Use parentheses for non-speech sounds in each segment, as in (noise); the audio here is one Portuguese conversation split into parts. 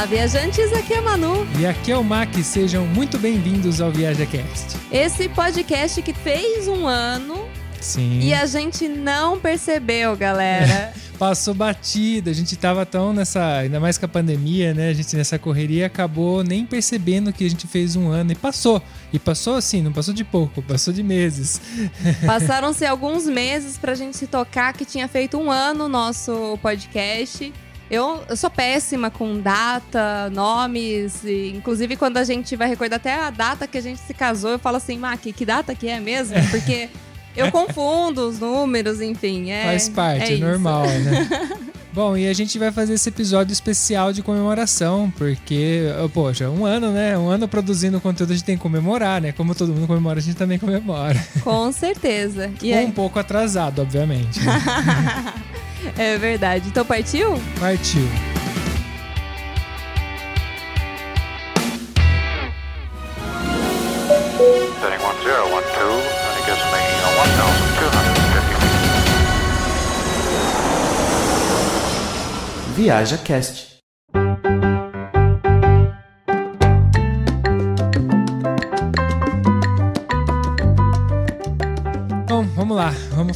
Olá, viajantes, aqui é a Manu. E aqui é o Mac, sejam muito bem-vindos ao ViajaCast. Esse podcast que fez um ano Sim. e a gente não percebeu, galera. (laughs) Passou batida, a gente tava tão nessa, ainda mais com a pandemia, né? A gente nessa correria acabou nem percebendo que a gente fez um ano e passou. E passou assim, não passou de pouco, passou de meses. (laughs) Passaram-se alguns meses pra gente se tocar que tinha feito um ano o nosso podcast. Eu, eu sou péssima com data, nomes, e, inclusive quando a gente vai recordar até a data que a gente se casou, eu falo assim, Mac, que data que é mesmo? Porque eu (laughs) confundo os números, enfim. É, Faz parte, é é normal, né? (laughs) Bom, e a gente vai fazer esse episódio especial de comemoração, porque, poxa, um ano, né? Um ano produzindo conteúdo a gente tem que comemorar, né? Como todo mundo comemora, a gente também comemora. Com certeza. E Um aí? pouco atrasado, obviamente. né? (laughs) É verdade. Então partiu? Partiu. Setting one zero one two, and it gives me uh, one thousand two hundred and fifty feet. Viaja Cast.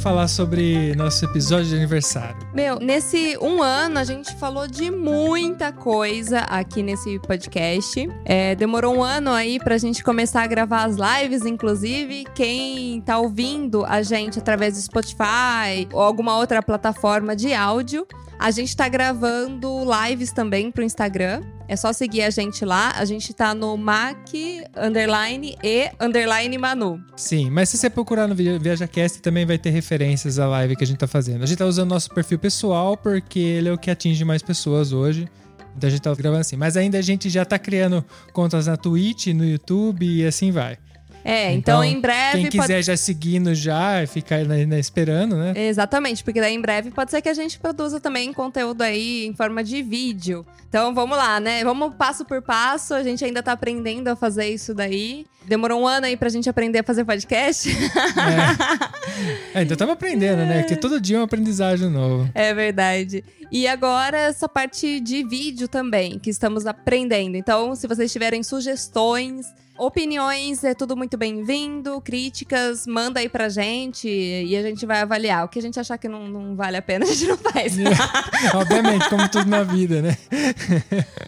Falar sobre nosso episódio de aniversário. Meu, nesse um ano a gente falou de muita coisa aqui nesse podcast. É, demorou um ano aí pra gente começar a gravar as lives, inclusive. Quem tá ouvindo a gente através do Spotify ou alguma outra plataforma de áudio, a gente tá gravando lives também pro Instagram. É só seguir a gente lá. A gente tá no Mac, underline e underline Manu. Sim, mas se você procurar no Vi- ViajaCast também vai ter referências à live que a gente tá fazendo. A gente tá usando nosso perfil pessoal porque ele é o que atinge mais pessoas hoje. Então a gente tá gravando assim. Mas ainda a gente já tá criando contas na Twitch, no YouTube e assim vai. É, então, em breve. Quem pode- quiser já seguindo já ficar ainda esperando, né? Exatamente, porque daí em breve pode ser que a gente produza também conteúdo aí em forma de vídeo. Então vamos lá, né? Vamos passo por passo. A gente ainda tá aprendendo a fazer isso daí. Demorou um ano aí pra gente aprender a fazer podcast. É, então tava aprendendo, né? Porque todo dia é um aprendizagem novo. é verdade. E agora essa parte de vídeo também, que estamos aprendendo. Então, se vocês tiverem sugestões, opiniões, é tudo muito bem-vindo. Críticas, manda aí pra gente e a gente vai avaliar. O que a gente achar que não, não vale a pena, (laughs) a gente não faz. (laughs) Obviamente, como tudo na vida, né?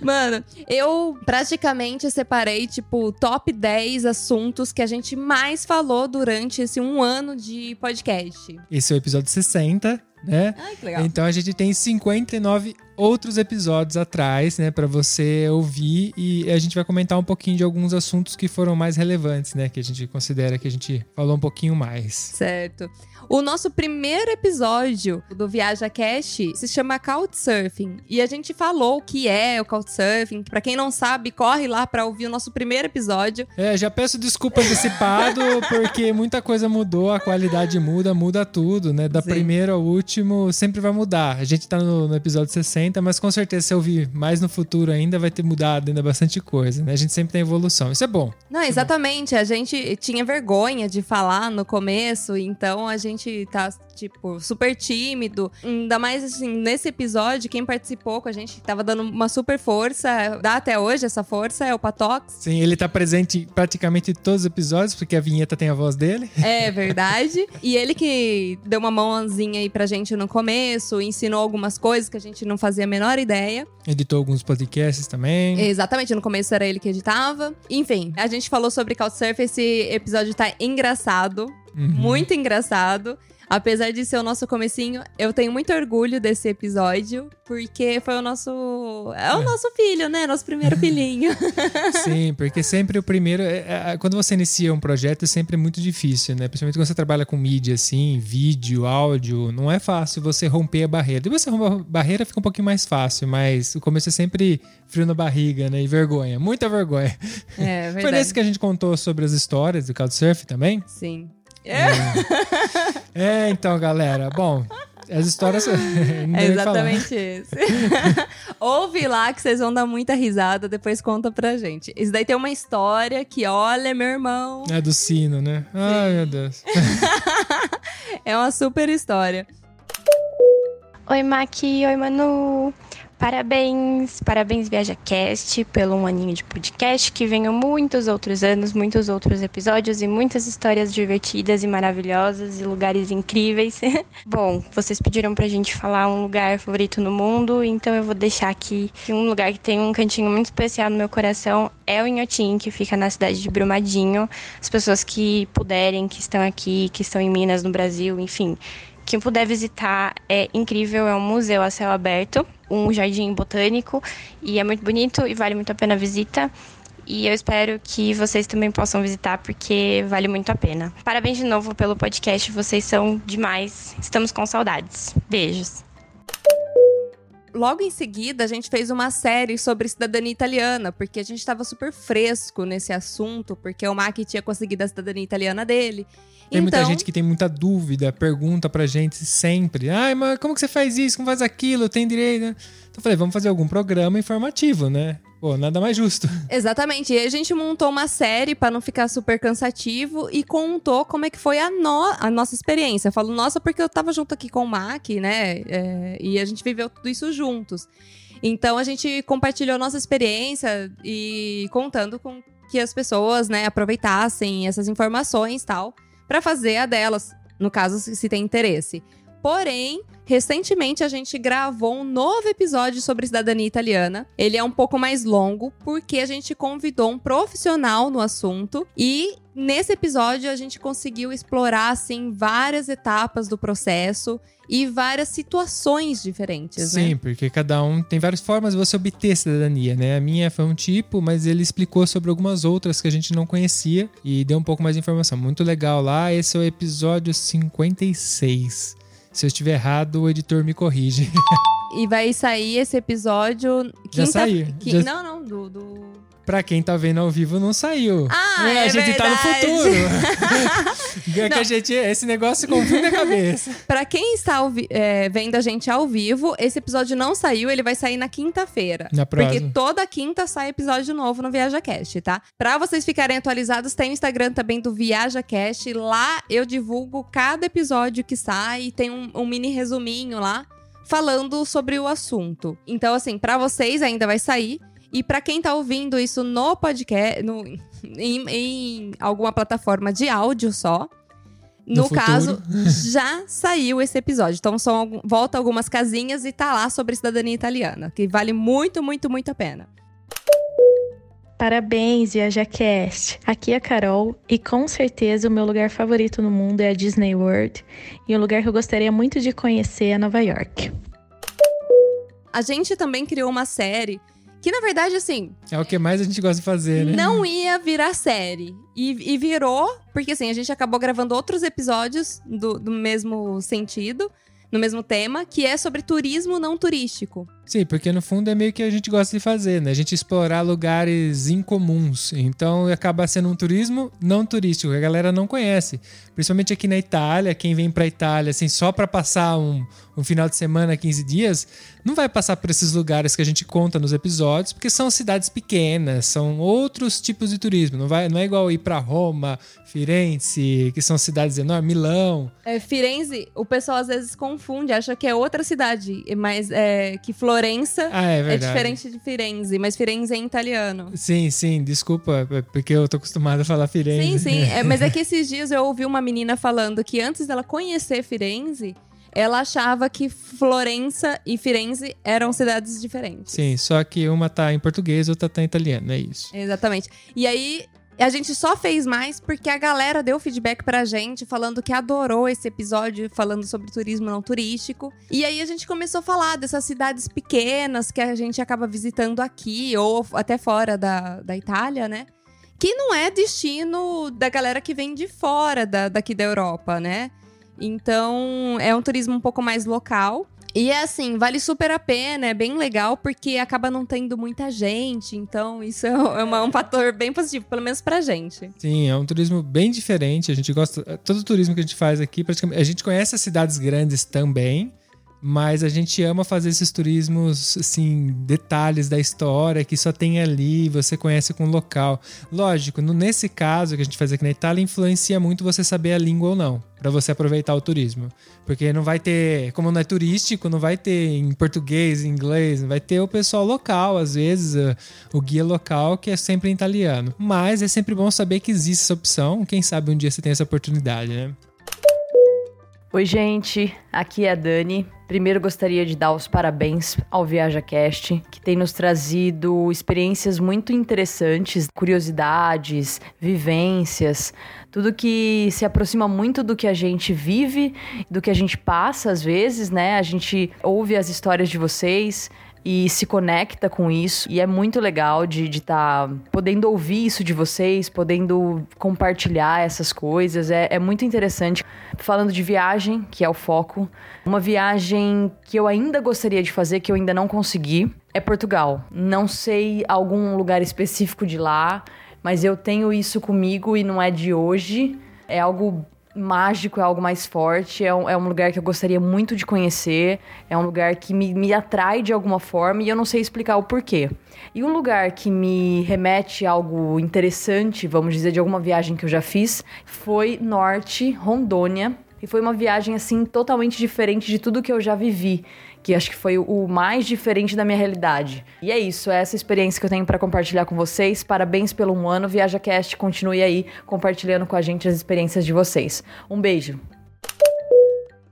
Mano, eu praticamente separei, tipo, top 10 assuntos que a gente mais falou durante esse um ano de podcast. Esse é o episódio 60, né? Ai, que legal. Então a gente tem 59 outros episódios atrás, né, Pra você ouvir e a gente vai comentar um pouquinho de alguns assuntos que foram mais relevantes, né, que a gente considera que a gente falou um pouquinho mais. Certo. O nosso primeiro episódio do Viaja Cash se chama Couchsurfing. E a gente falou o que é o Couchsurfing. Pra quem não sabe, corre lá pra ouvir o nosso primeiro episódio. É, já peço desculpa antecipado (laughs) porque muita coisa mudou, a qualidade muda, muda tudo, né? Da Sim. primeira ao último sempre vai mudar. A gente tá no, no episódio 60, mas com certeza se eu ouvir mais no futuro ainda vai ter mudado ainda bastante coisa, né? A gente sempre tem evolução. Isso é bom. Não, exatamente. A gente tinha vergonha de falar no começo, então a gente tá, tipo, super tímido. Ainda mais, assim, nesse episódio, quem participou com a gente tava dando uma super força, dá até hoje essa força, é o Patox. Sim, ele tá presente em praticamente todos os episódios, porque a vinheta tem a voz dele. É verdade. e ele que deu uma mãozinha aí pra gente no começo, ensinou algumas coisas que a gente não fazia a menor ideia. Editou alguns podcasts também. Exatamente, no começo era ele que editava. Enfim, a gente falou sobre Couchsurfing, esse episódio tá engraçado, Uhum. muito engraçado. Apesar de ser o nosso comecinho, eu tenho muito orgulho desse episódio, porque foi o nosso. É o nosso filho, né? Nosso primeiro filhinho. (laughs) Sim, porque sempre o primeiro. é- é- quando você inicia um projeto, é sempre muito difícil, né? Principalmente quando você trabalha com mídia, assim, vídeo, áudio. Não é fácil você romper a barreira. Depois você rompe a barreira, fica um pouquinho mais fácil, mas o começo é sempre frio na barriga, né? E vergonha. Muita vergonha. É Foi verdade. nesse que a gente contou sobre as histórias do Couchsurf também? Sim. É, (laughs) então, galera. Bom, as histórias. (laughs) É falar. exatamente esse. (laughs) Ouve lá que vocês vão dar muita risada, depois conta pra gente. Isso daí tem uma história que, olha, meu irmão, É do sino, né? Ai, meu Deus. (laughs) é uma super história. Oi, Maqui. Oi, Manu. Parabéns, parabéns ViajaCast pelo um aninho de podcast, que venham muitos outros anos, muitos outros episódios e muitas histórias divertidas e maravilhosas e lugares incríveis. (laughs) Bom, vocês pediram pra gente falar um lugar favorito no mundo, então eu vou deixar aqui que um lugar que tem um cantinho muito especial no meu coração é o Inhotim, que fica na cidade de Brumadinho. As pessoas que puderem, que estão aqui, que estão em Minas, no Brasil, enfim, quem puder visitar é incrível, é um museu a céu aberto, um jardim botânico e é muito bonito e vale muito a pena a visita. E eu espero que vocês também possam visitar porque vale muito a pena. Parabéns de novo pelo podcast, vocês são demais. Estamos com saudades. Beijos. Logo em seguida, a gente fez uma série sobre cidadania italiana, porque a gente estava super fresco nesse assunto, porque o Mac tinha conseguido a cidadania italiana dele. Tem muita Então- gente que tem muita dúvida, pergunta pra gente sempre. Ai, mas como que você faz isso? Como faz aquilo? Tem direito? né?" Então eu falei, vamos fazer algum programa informativo, né? Pô, nada mais justo. (laughs) Exatamente. E a gente montou uma série para não ficar super cansativo e contou como é que foi a, no- a nossa experiência. Eu falo nossa porque eu tava junto aqui com o Mac, né? É, e a gente viveu tudo isso juntos. Então a gente compartilhou nossa experiência e contando com que as pessoas, né, aproveitassem essas informações tal para fazer a delas, no caso se tem interesse. Porém, recentemente a gente gravou um novo episódio sobre cidadania italiana. Ele é um pouco mais longo porque a gente convidou um profissional no assunto e nesse episódio a gente conseguiu explorar assim várias etapas do processo e várias situações diferentes, Sim, né? porque cada um tem várias formas de você obter cidadania, né? A minha foi um tipo, mas ele explicou sobre algumas outras que a gente não conhecia e deu um pouco mais de informação. Muito legal lá. Esse é o episódio 56. Se eu estiver errado, o editor me corrige. E vai sair esse episódio Já quinta- saiu, qui- já- Não, não, do, do... pra quem tá vendo ao vivo, não saiu. Ah, É, a é gente tá no verdade. futuro. (laughs) é que a gente, esse negócio confunde a cabeça. (laughs) Pra quem está é, vendo a gente ao vivo, esse episódio não saiu, ele vai sair na quinta-feira. Na Porque próxima. toda quinta sai episódio novo no ViajaCast, tá? Pra vocês ficarem atualizados, tem o Instagram também do ViajaCast. Lá eu divulgo cada episódio que sai, tem um, um mini resuminho lá falando sobre o assunto. Então, assim, pra vocês ainda vai sair. E pra quem tá ouvindo isso no podcast, no, em, em alguma plataforma de áudio só, No no, caso, (laughs) já saiu esse episódio. Então, são, volta algumas casinhas e tá lá sobre cidadania italiana, que vale muito, muito, muito a pena. Parabéns, ViajaCast! Aqui é a Carol e com certeza o meu lugar favorito no mundo é a Disney World e um lugar que eu gostaria muito de conhecer é Nova York. A gente também criou uma série que, na verdade, assim, É o que mais a gente gosta de fazer, né? não ia virar série. E, e virou, porque assim, a gente acabou gravando outros episódios do, do mesmo sentido, no mesmo tema, que é sobre turismo não turístico. Sim, porque no fundo é meio que a gente gosta de fazer, né? A gente explorar lugares incomuns. Então acaba sendo um turismo não turístico, a galera não conhece. Principalmente aqui na Itália, quem vem pra Itália, assim, só pra passar um, um final de semana, 15 dias, não vai passar por esses lugares que a gente conta nos episódios, porque são cidades pequenas, são outros tipos de turismo. Não, vai, não é igual ir pra Roma, Firenze, que são cidades enormes, Milão. É, Firenze, o pessoal às vezes confunde, acha que é outra cidade, mas é, que Florença Ah, é é diferente de Firenze, mas Firenze é em italiano. Sim, sim, desculpa, é porque eu tô acostumado a falar Firenze. Sim, sim. É, mas é que (laughs) esses dias eu ouvi uma menina falando que antes dela conhecer Firenze, ela achava que Florença e Firenze eram cidades diferentes. Sim, só que uma tá em português, outra tá em italiano, é isso. Exatamente. E aí, a gente só fez mais porque a galera deu feedback pra gente, falando que adorou esse episódio, falando sobre turismo não turístico. E aí a gente começou a falar dessas cidades pequenas que a gente acaba visitando aqui, ou até fora da, da Itália, né? Que não é destino da galera que vem de fora da, daqui da Europa, né? Então, é um turismo um pouco mais local. E é assim, vale super a pena, é bem legal, porque acaba não tendo muita gente. Então, isso é é uma- um fator bem positivo, pelo menos pra gente. Sim, é um turismo bem diferente. A gente gosta. Todo o turismo que a gente faz aqui, praticamente. A gente conhece as cidades grandes também, Mas a gente ama fazer esses turismos, assim, detalhes da história que só tem ali, você conhece com o local. Lógico, nesse caso que a gente faz aqui na Itália, influencia muito você saber a língua ou não, para você aproveitar o turismo. Porque não vai ter, como não é turístico, não vai ter em português, em inglês, vai ter o pessoal local, às vezes, eh, o guia local, que é sempre em italiano. Mas é sempre bom saber que existe essa opção, quem sabe um dia você tem essa oportunidade, né? Oi, gente, aqui é a Dani. Primeiro gostaria de dar os parabéns ao ViajaCast, que tem nos trazido experiências muito interessantes, curiosidades, vivências, tudo que se aproxima muito do que a gente vive, do que a gente passa às vezes, né? A gente ouve as histórias de vocês, e se conecta com isso. E é muito legal de estar podendo ouvir isso de vocês, podendo compartilhar essas coisas. É, é muito interessante. Falando de viagem, que é o foco, uma viagem que eu ainda gostaria de fazer, que eu ainda não consegui, é Portugal. Não sei algum lugar específico de lá, mas eu tenho isso comigo e não é de hoje. É algo mágico, é algo mais forte, é um, é um lugar que eu gostaria muito de conhecer, é um lugar que me, me atrai de alguma forma e eu não sei explicar o porquê. E um lugar que me remete a algo interessante, vamos dizer, de alguma viagem que eu já fiz, foi Norte, Rondônia. E foi uma viagem, assim, totalmente diferente de tudo que eu já vivi que acho que foi o mais diferente da minha realidade. E é isso, é essa experiência que eu tenho para compartilhar com vocês. Parabéns pelo um ano, ViajaCast, continue aí compartilhando com a gente as experiências de vocês. Um beijo.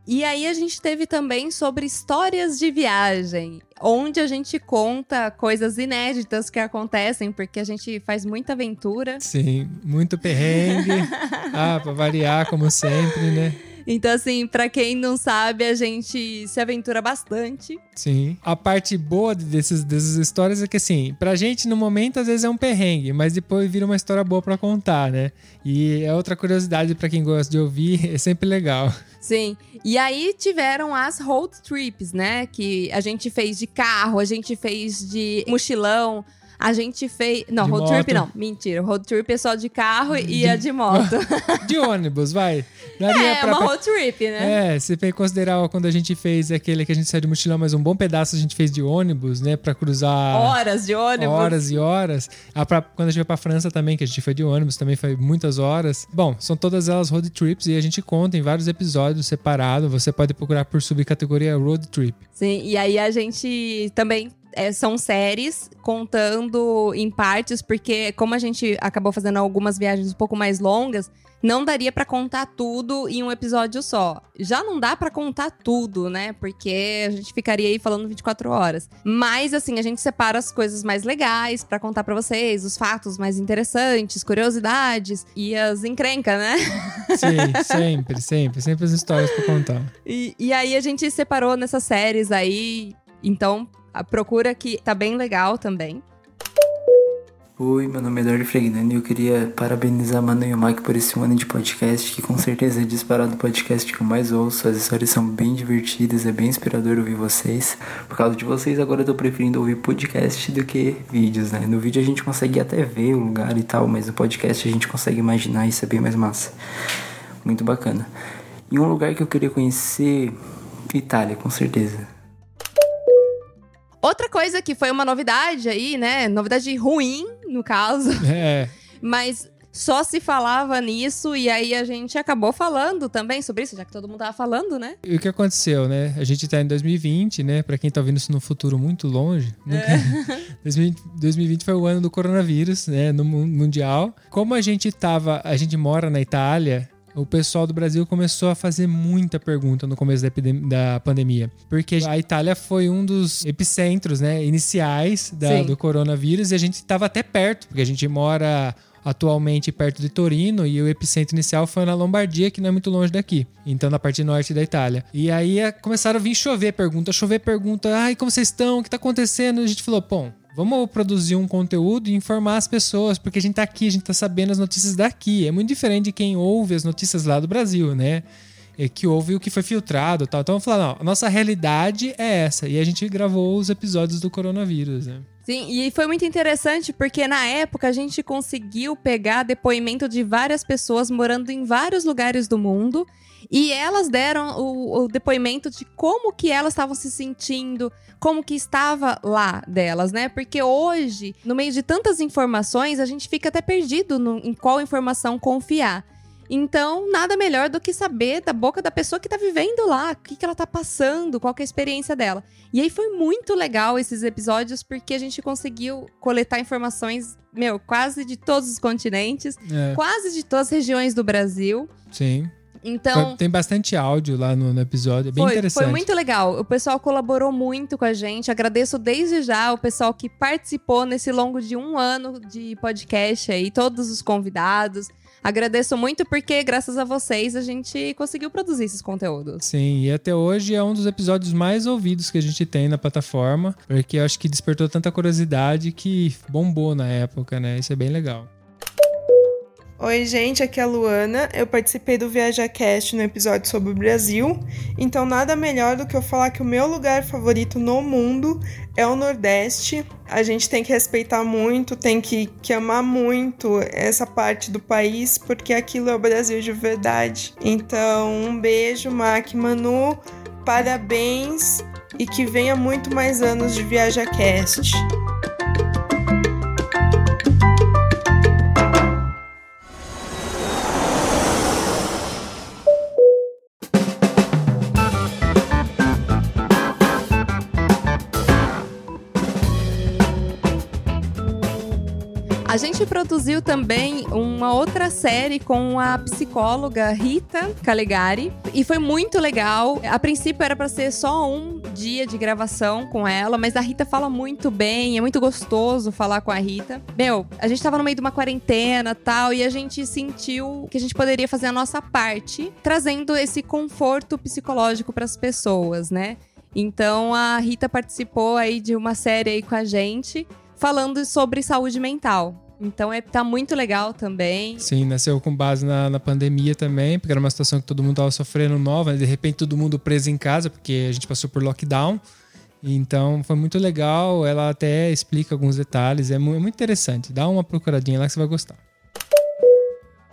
E aí a gente teve também sobre histórias de viagem, onde a gente conta coisas inéditas que acontecem, porque a gente faz muita aventura. Sim, muito perrengue. (laughs) ah, pra variar, como sempre, né? Então, assim, pra quem não sabe, a gente se aventura bastante. Sim. A parte boa desses, dessas histórias é que, assim, pra gente no momento às vezes é um perrengue, mas depois vira uma história boa pra contar, né? E é outra curiosidade pra quem gosta de ouvir, (laughs) é sempre legal. Sim. E aí tiveram as road trips, né? Que a gente fez de carro, a gente fez de mochilão. A gente fez. Não, De road moto. trip não. Mentira. Road trip é só de carro e a de moto. (laughs) De ônibus, vai. Daria é, pra- uma road trip, né? É, se considerar quando a gente fez aquele que a gente saiu de mochilão, mas um bom pedaço a gente fez de ônibus, né? Pra cruzar Horas de ônibus. horas e horas. Ah, pra- quando a gente foi pra França também, que a gente foi de ônibus, também foi muitas horas. Bom, são todas elas road trips e a gente conta em vários episódios separados. Você pode procurar por subcategoria road trip. Sim, e aí a gente também. É, são séries contando em partes, porque como a gente acabou fazendo algumas viagens um pouco mais longas, não daria pra contar tudo em um episódio só. Já não dá pra contar tudo, né? Porque a gente ficaria aí falando 24 horas. Mas assim, a gente separa as coisas mais legais pra contar pra vocês, os fatos mais interessantes, curiosidades e as encrencas, né? (laughs) Sim, sempre, sempre. Sempre as histórias pra contar. E, e aí a gente separou nessas séries aí. Então, a procura que tá bem legal também. Oi, meu nome é Eduardo Fregnani e eu queria parabenizar a Manu e o Mike por esse ano de podcast, que com certeza é disparado o podcast que eu mais ouço. As histórias são bem divertidas, é bem inspirador ouvir vocês. Por causa de vocês, agora eu tô preferindo ouvir podcast do que vídeos, né? No vídeo a gente consegue até ver o lugar e tal, mas no podcast a gente consegue imaginar, isso é bem mais massa. Muito bacana. E um lugar que eu queria conhecer, Itália, com certeza. Outra coisa que foi uma novidade aí, né? Novidade ruim, no caso, (laughs) É, mas só se falava nisso e aí a gente acabou falando também sobre isso, já que todo mundo tava falando, né? E o que aconteceu, né? A gente tá em 2020, né? Pra quem tá ouvindo isso no futuro muito longe. nunca- É. 2020 2020 foi o ano do coronavírus, né? No mu- mundial. Como a gente tava, a gente mora na Itália, o pessoal do Brasil começou a fazer muita pergunta no começo da, da pandemia. Porque a Itália foi um dos epicentros, né? Iniciais da- do coronavírus e a gente tava até perto, porque a gente mora atualmente perto de Torino e o epicentro inicial foi na Lombardia, que não é muito longe daqui. Então, na parte norte da Itália. E aí eh, começaram a vir chover pergunta, chover pergunta. Ai, como vocês estão? O que tá acontecendo? E a gente falou, pô, vamos produzir um conteúdo e informar as pessoas, porque a gente tá aqui, a gente tá sabendo as notícias daqui. É muito diferente de quem ouve as notícias lá do Brasil, né? É que ouve o que foi filtrado tal. Então, falar, não, a nossa realidade é essa. E a gente gravou os episódios do coronavírus, né? Sim, e foi muito interessante porque na época a gente conseguiu pegar depoimento de várias pessoas morando em vários lugares do mundo E elas deram o, o depoimento de como que elas estavam se sentindo, como que estava lá delas, né? Porque hoje, no meio de tantas informações, a gente fica até perdido no, em qual informação confiar. Então, nada melhor do que saber da boca da pessoa que tá vivendo lá, o que, que ela tá passando, qual é a experiência dela. E aí foi muito legal esses episódios, porque a gente conseguiu coletar informações, meu, quase de todos os continentes, É, quase de todas as regiões do Brasil. sim. Então, Tem bastante áudio lá no, no episódio, é bem foi, interessante. foi muito legal. O pessoal colaborou muito com a gente. Agradeço desde já o pessoal que participou nesse longo de um ano de podcast aí, todos os convidados. Agradeço muito porque, graças a vocês, a gente conseguiu produzir esses conteúdos. Sim, e até hoje é um dos episódios mais ouvidos que a gente tem na plataforma, porque eu acho que despertou tanta curiosidade que bombou na época, né? Isso é bem legal. Oi, gente, aqui é a Luana. Eu participei do ViajaCast no episódio sobre o Brasil. Então, nada melhor do que eu falar que o meu lugar favorito no mundo é o Nordeste. A gente tem que respeitar muito, tem que, que amar muito essa parte do país, porque aquilo é o Brasil de verdade. Então, um beijo, Mac Manu. Parabéns e que venha muito mais anos de ViajaCast. Gente produziu também uma outra série com a psicóloga Rita Calegari e foi muito legal. A princípio era para ser só um dia de gravação com ela, mas a Rita fala muito bem, é muito gostoso falar com a Rita. Meu, a gente tava no meio de uma quarentena, tal, e a gente sentiu que a gente poderia fazer a nossa parte, trazendo esse conforto psicológico para as pessoas, né? Então a Rita participou aí de uma série aí com a gente falando sobre saúde mental. Então é, tá muito legal também. Sim, nasceu com base na, na pandemia também, porque era uma situação que todo mundo tava sofrendo nova, né? de repente todo mundo preso em casa, porque a gente passou por lockdown. Então foi muito legal, ela até explica alguns detalhes, é é muito interessante. Dá uma procuradinha lá que você vai gostar.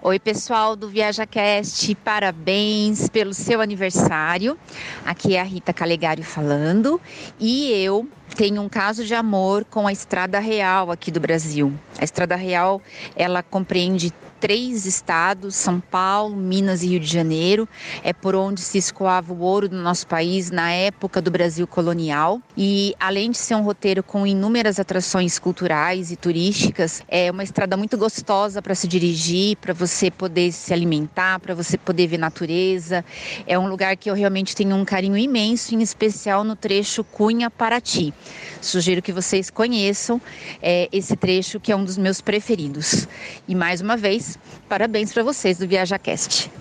Oi, pessoal do ViajaCast, parabéns pelo seu aniversário. Aqui é a Rita Calegari falando e eu tenho um caso de amor com a Estrada Real aqui do Brasil. A Estrada Real, ela compreende três estados, São Paulo, Minas e Rio de Janeiro. É por onde se escoava o ouro do nosso país na época do Brasil colonial. E além de ser um roteiro com inúmeras atrações culturais e turísticas, é uma estrada muito gostosa para se dirigir, para você poder se alimentar, para você poder ver natureza. É um lugar que eu realmente tenho um carinho imenso, em especial no trecho Cunha-Paraty. Sugiro que vocês conheçam é, esse trecho que é um dos meus preferidos. E mais uma vez, parabéns para vocês do ViajaCast.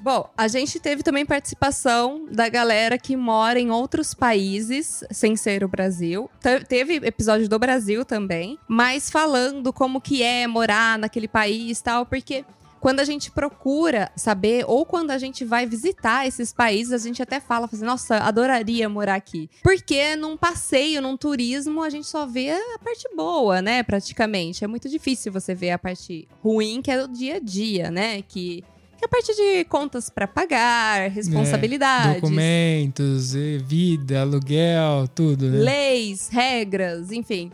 Bom, a gente teve também participação da galera que mora em outros países, sem ser o Brasil. Te- teve episódio do Brasil também, mas falando como que é morar naquele país e tal, porque quando a gente procura saber, ou quando a gente vai visitar esses países, a gente até fala assim, nossa, adoraria morar aqui. Porque num passeio, num turismo, a gente só vê a parte boa, né, praticamente. É muito difícil você ver a parte ruim, que é o dia a dia, né, que... que é a parte de contas pra pagar, responsabilidades, É, documentos, vida, aluguel, tudo, né? leis, regras, enfim.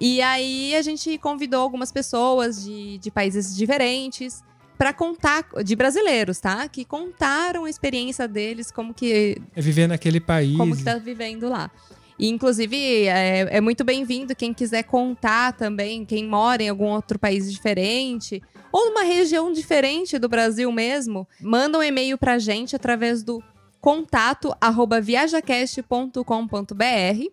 E aí a gente convidou algumas pessoas de, de países diferentes pra contar, de brasileiros, tá? Que contaram a experiência deles, como que É viver naquele país. como que tá vivendo lá. E, inclusive, é, é muito bem-vindo quem quiser contar também, quem mora em algum outro país diferente, ou numa região diferente do Brasil mesmo, manda um e-mail pra gente através do contato arroba viajacast.com.br.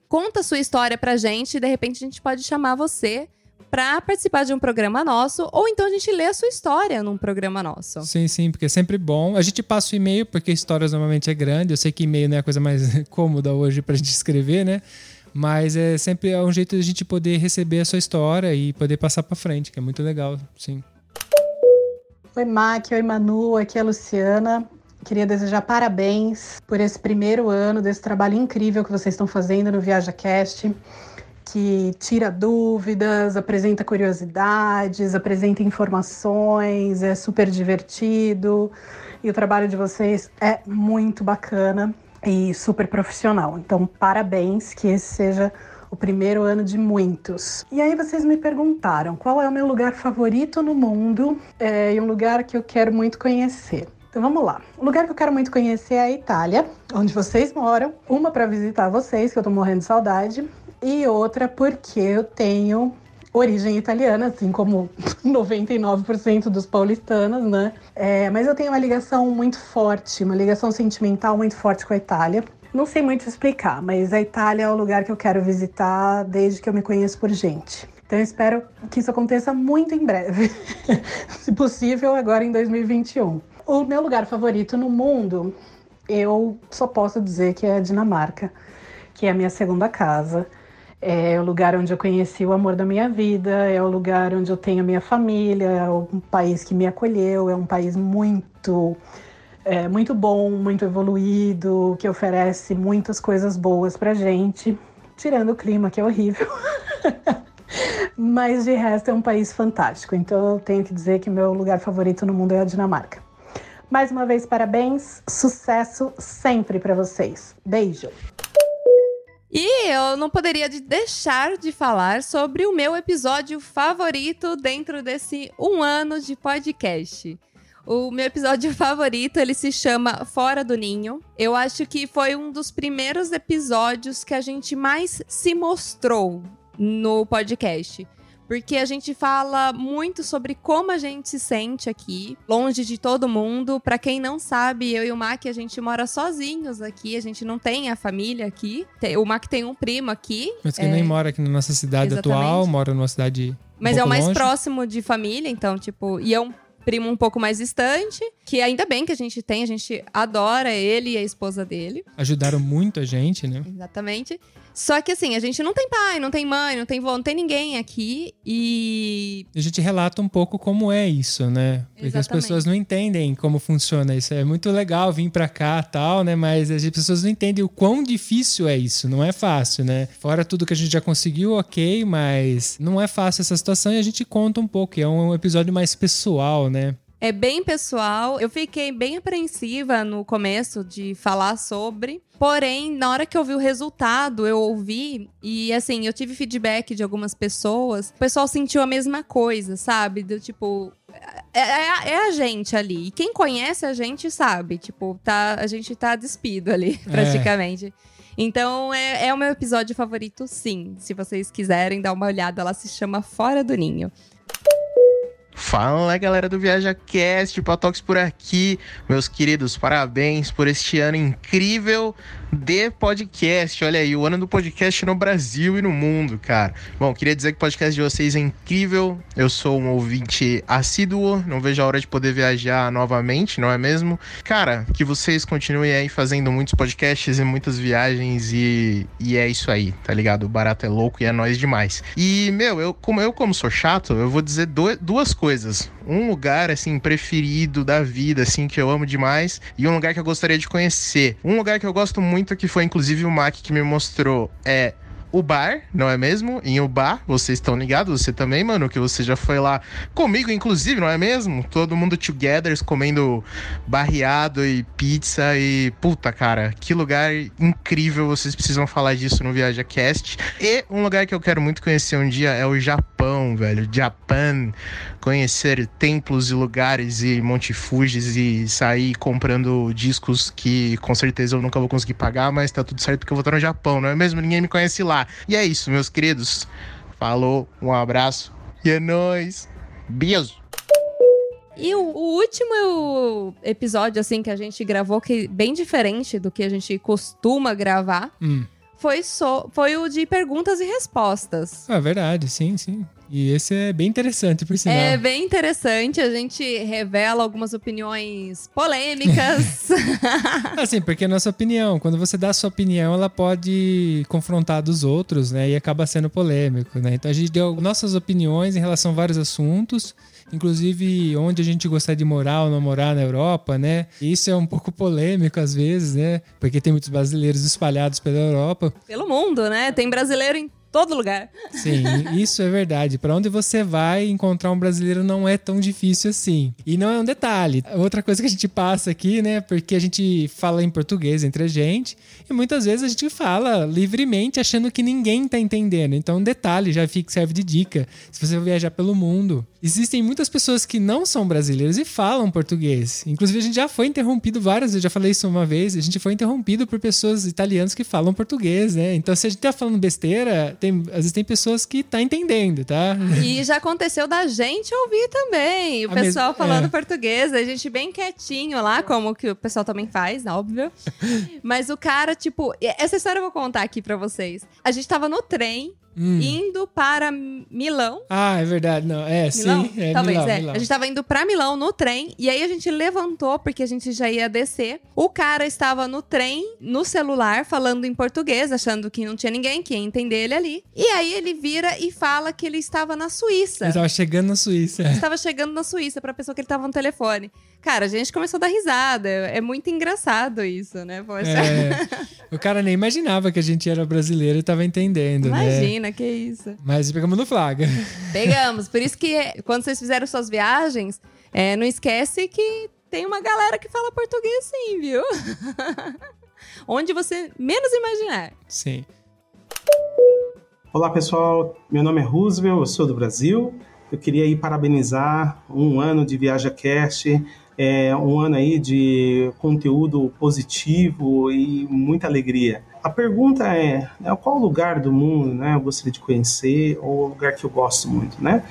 Conta a sua história pra gente e de repente a gente pode chamar você pra participar de um programa nosso, ou então a gente lê a sua história num programa nosso. Sim, sim, porque é sempre bom. A gente passa o e-mail, porque histórias normalmente é grande. Eu sei que e-mail não é a coisa mais (laughs) cômoda hoje pra gente escrever, né? Mas é sempre é um jeito de a gente poder receber a sua história e poder passar pra frente, que é muito legal, sim. Oi, Mac, oi, Manu, aqui é a Luciana. Queria desejar parabéns por esse primeiro ano desse trabalho incrível que vocês estão fazendo no ViajaCast. Que tira dúvidas, apresenta curiosidades, apresenta informações, é super divertido e o trabalho de vocês é muito bacana e super profissional. Então, parabéns, que esse seja o primeiro ano de muitos. E aí vocês me perguntaram qual é o meu lugar favorito no mundo é, e um lugar que eu quero muito conhecer. Então vamos lá. O lugar que eu quero muito conhecer é a Itália, onde vocês moram. Uma para visitar vocês, que eu tô morrendo de saudade, e outra porque eu tenho origem italiana, assim como (laughs) 99% dos paulistanos, né? É, mas eu tenho uma ligação muito forte, uma ligação sentimental muito forte com a Itália. Não sei muito explicar, mas a Itália é o lugar que eu quero visitar desde que eu me conheço por gente. Então eu espero que isso aconteça muito em breve, (laughs) se possível, agora em 2021. O meu lugar favorito no mundo, eu só posso dizer que é a Dinamarca, que é a minha segunda casa. É o lugar onde eu conheci o amor da minha vida, é o lugar onde eu tenho a minha família, é um país que me acolheu, é um país muito é, muito bom, muito evoluído, que oferece muitas coisas boas pra gente, tirando o clima que é horrível. (laughs) Mas de resto é um país fantástico. Então eu tenho que dizer que meu lugar favorito no mundo é a Dinamarca. Mais uma vez, parabéns, sucesso sempre para vocês. Beijo. E eu não poderia deixar de falar sobre o meu episódio favorito dentro desse um ano de podcast. O meu episódio (laughs) favorito, ele se chama Fora do Ninho. Eu acho que foi um dos primeiros episódios que a gente mais se mostrou no podcast porque a gente fala muito sobre como a gente se sente aqui, longe de todo mundo. Para quem não sabe, eu e o Mac a gente mora sozinhos aqui, a gente não tem a família aqui. O Mac tem um primo aqui. Mas que é... nem mora aqui na nossa cidade Exatamente. atual, mora numa cidade mas um é o mais longe. próximo de família, então, tipo, e é um primo um pouco mais distante, que ainda bem que a gente tem, a gente adora ele e a esposa dele. Ajudaram muito a gente, né? Exatamente. Só que assim, a gente não tem pai, não tem mãe, não tem vó, não tem ninguém aqui e. A gente relata um pouco como é isso, né? Porque Exatamente. as pessoas não entendem como funciona isso. É muito legal vir pra cá tal, né? Mas as pessoas não entendem o quão difícil é isso. Não é fácil, né? Fora tudo que a gente já conseguiu, ok, mas não é fácil essa situação e a gente conta um pouco. É um episódio mais pessoal, né? É bem pessoal. Eu fiquei bem apreensiva no começo de falar sobre. Porém, na hora que eu vi o resultado, eu ouvi e assim, eu tive feedback de algumas pessoas. O pessoal sentiu a mesma coisa, sabe? Do tipo, é, é, é, a gente ali. E quem conhece a gente sabe. Tipo, tá, a gente tá despido ali, (laughs) é. praticamente. Então, é, é o meu episódio favorito, sim. Se vocês quiserem dar uma olhada, ela se chama Fora do Ninho. Fala galera do Viaja Cast, Patox por aqui. Meus queridos, parabéns por este ano incrível de podcast. Olha aí, o ano do podcast no Brasil e no mundo, cara. Bom, queria dizer que o podcast de vocês é incrível. Eu sou um ouvinte assíduo, não vejo a hora de poder viajar novamente, não é mesmo? Cara, que vocês continuem aí fazendo muitos podcasts e muitas viagens e, e é isso aí, tá ligado? O barato é louco e é nós demais. E, meu, eu como eu como sou chato, eu vou dizer do, duas coisas. Um lugar, assim, preferido da vida, assim, que eu amo demais e um lugar que eu gostaria de conhecer. Um lugar que eu gosto muito, que foi inclusive o Mac que me mostrou, é o bar, não é mesmo? Em o bar, vocês estão ligados? Você também, mano, que você já foi lá comigo, inclusive, não é mesmo? Todo mundo together comendo barreado e pizza e puta, cara, que lugar incrível. Vocês precisam falar disso no Viaja Cast. E um lugar que eu quero muito conhecer um dia é o Japão, velho. Japão. Conhecer templos e lugares e Monte Fujis e sair comprando discos que com certeza eu nunca vou conseguir pagar, mas tá tudo certo porque eu vou estar no Japão, não é mesmo? Ninguém me conhece lá. E é isso, meus queridos. Falou, um abraço e é nóis. Beijo. E o, o, último episódio, assim, que a gente gravou, que é bem diferente do que a gente costuma gravar, hum. foi, so, foi o de perguntas e respostas. É verdade, sim, sim. E esse é bem interessante, por sinal. É bem interessante. A gente revela algumas opiniões polêmicas. (laughs) assim, porque é nossa opinião. Quando você dá a sua opinião, ela pode confrontar dos outros, né? E acaba sendo polêmico, né? Então a gente deu nossas opiniões em relação a vários assuntos inclusive onde a gente gostaria de morar ou não morar na Europa, né? Isso é um pouco polêmico às vezes, né? Porque tem muitos brasileiros espalhados pela Europa. Pelo mundo, né? Tem brasileiro em todo lugar. Sim, isso é verdade. Para onde você vai, encontrar um brasileiro não é tão difícil assim. E não é um detalhe. Outra coisa que a gente passa aqui, né? Porque a gente fala em português entre a gente e muitas vezes a gente fala livremente achando que ninguém tá entendendo. Então, um detalhe já fica serve de dica. Se você viajar pelo mundo, existem muitas pessoas que não são brasileiras e falam português. Inclusive, a gente já foi interrompido várias vezes, eu já falei isso uma vez, a gente foi interrompido por pessoas italianas que falam português, né? Então, se a gente tá falando besteira, tem, às vezes tem pessoas que tá entendendo, tá? E já aconteceu da gente ouvir também. O A pessoal mes- falando é. português, a gente bem quietinho lá, como que o pessoal também faz, óbvio. (laughs) Mas o cara, tipo, essa história eu vou contar aqui pra vocês. A gente tava no trem. Hum. Indo para Milão. Ah, é verdade. Não, é, Milão? sim. É, Talvez, Milão, é. Milão. A gente tava indo pra Milão no trem, e aí a gente levantou, porque a gente já ia descer. O cara estava no trem, no celular, falando em português, achando que não tinha ninguém que ia entender ele ali. E aí ele vira e fala que ele estava na Suíça. Ele tava chegando na Suíça. Estava chegando na Suíça pra pessoa que ele tava no telefone. Cara, a gente começou a dar risada. É muito engraçado isso, né? Poxa. É, (laughs) o cara nem imaginava que a gente era brasileiro e tava entendendo, né? Imagina, que isso. Mas pegamos no flaga. Pegamos. Por isso que quando vocês fizeram suas viagens, é, não esquece que tem uma galera que fala português sim, viu? (laughs) Onde você menos imaginar. Sim. Olá pessoal, meu nome é Roosevelt, eu sou do Brasil. Eu queria aí parabenizar um ano de Viaja Cast, é, um ano aí de conteúdo positivo e muita alegria. A pergunta é, né, qual lugar do mundo né, eu gostaria de conhecer ou lugar que eu gosto muito, né?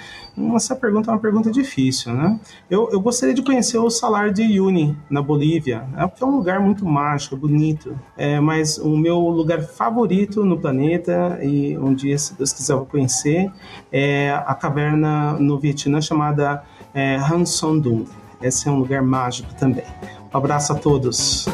Essa pergunta é uma pergunta difícil, né? Eu, eu gostaria de conhecer o Salar de Uyuni, na Bolívia, né, porque é um lugar muito mágico, bonito. É, mas o meu lugar favorito no planeta, e um dia, se Deus quiser, eu vou conhecer, é a caverna no Vietnã chamada é, Han Son Doong. Esse é um lugar mágico também. Um abraço a todos.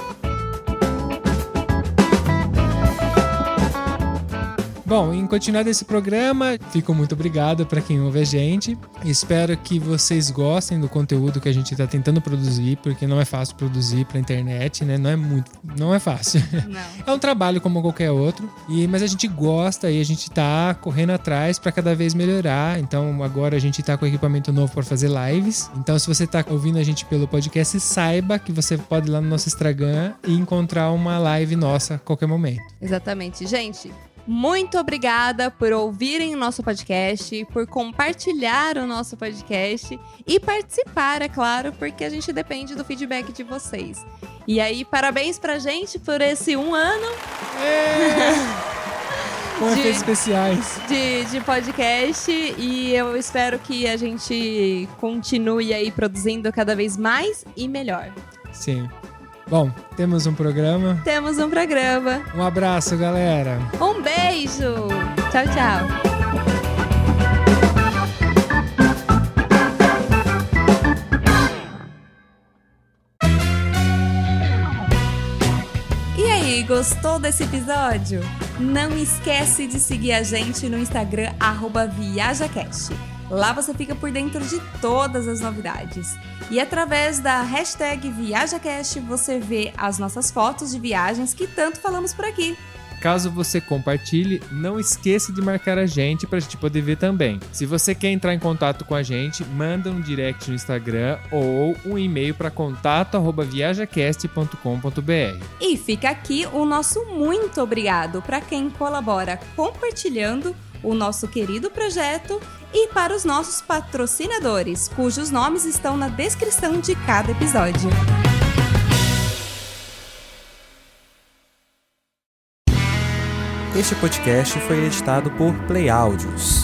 Bom, em continuar desse programa, fico muito obrigado para quem ouve a gente. Espero que vocês gostem do conteúdo que a gente está tentando produzir, porque não é fácil produzir para internet, né? Não é muito, não é fácil. Não. (laughs) É um trabalho como qualquer outro, e mas a gente gosta e a gente tá correndo atrás para cada vez melhorar. Então agora a gente tá com equipamento novo para fazer lives. Então se você tá ouvindo a gente pelo podcast, saiba que você pode ir lá no nosso Instagram e encontrar uma live nossa a qualquer momento. Exatamente. Gente, muito obrigada por ouvirem o nosso podcast, por compartilhar o nosso podcast e participar, é claro, porque a gente depende do feedback de vocês. E aí, parabéns pra gente por esse um ano. (laughs) De- especiais. de, de podcast e eu espero que a gente continue aí produzindo cada vez mais e melhor. Sim. Bom, temos um programa. Temos um programa. Um abraço, galera. Um beijo! Tchau, tchau! E aí, gostou desse episódio? Não esquece de seguir a gente no Instagram arroba ViajaCast. Lá você fica por dentro de todas as novidades. E através da hashtag ViajaCast você vê as nossas fotos de viagens que tanto falamos por aqui. Caso você compartilhe, não esqueça de marcar a gente pra gente poder ver também. Se você quer entrar em contato com a gente, manda um direct no Instagram ou um e-mail para contato@viajacast.com.br. E fica aqui o nosso muito obrigado para quem colabora compartilhando o nosso querido projeto e para os nossos patrocinadores, cujos nomes estão na descrição de cada episódio. Este podcast foi editado por Play Áudios.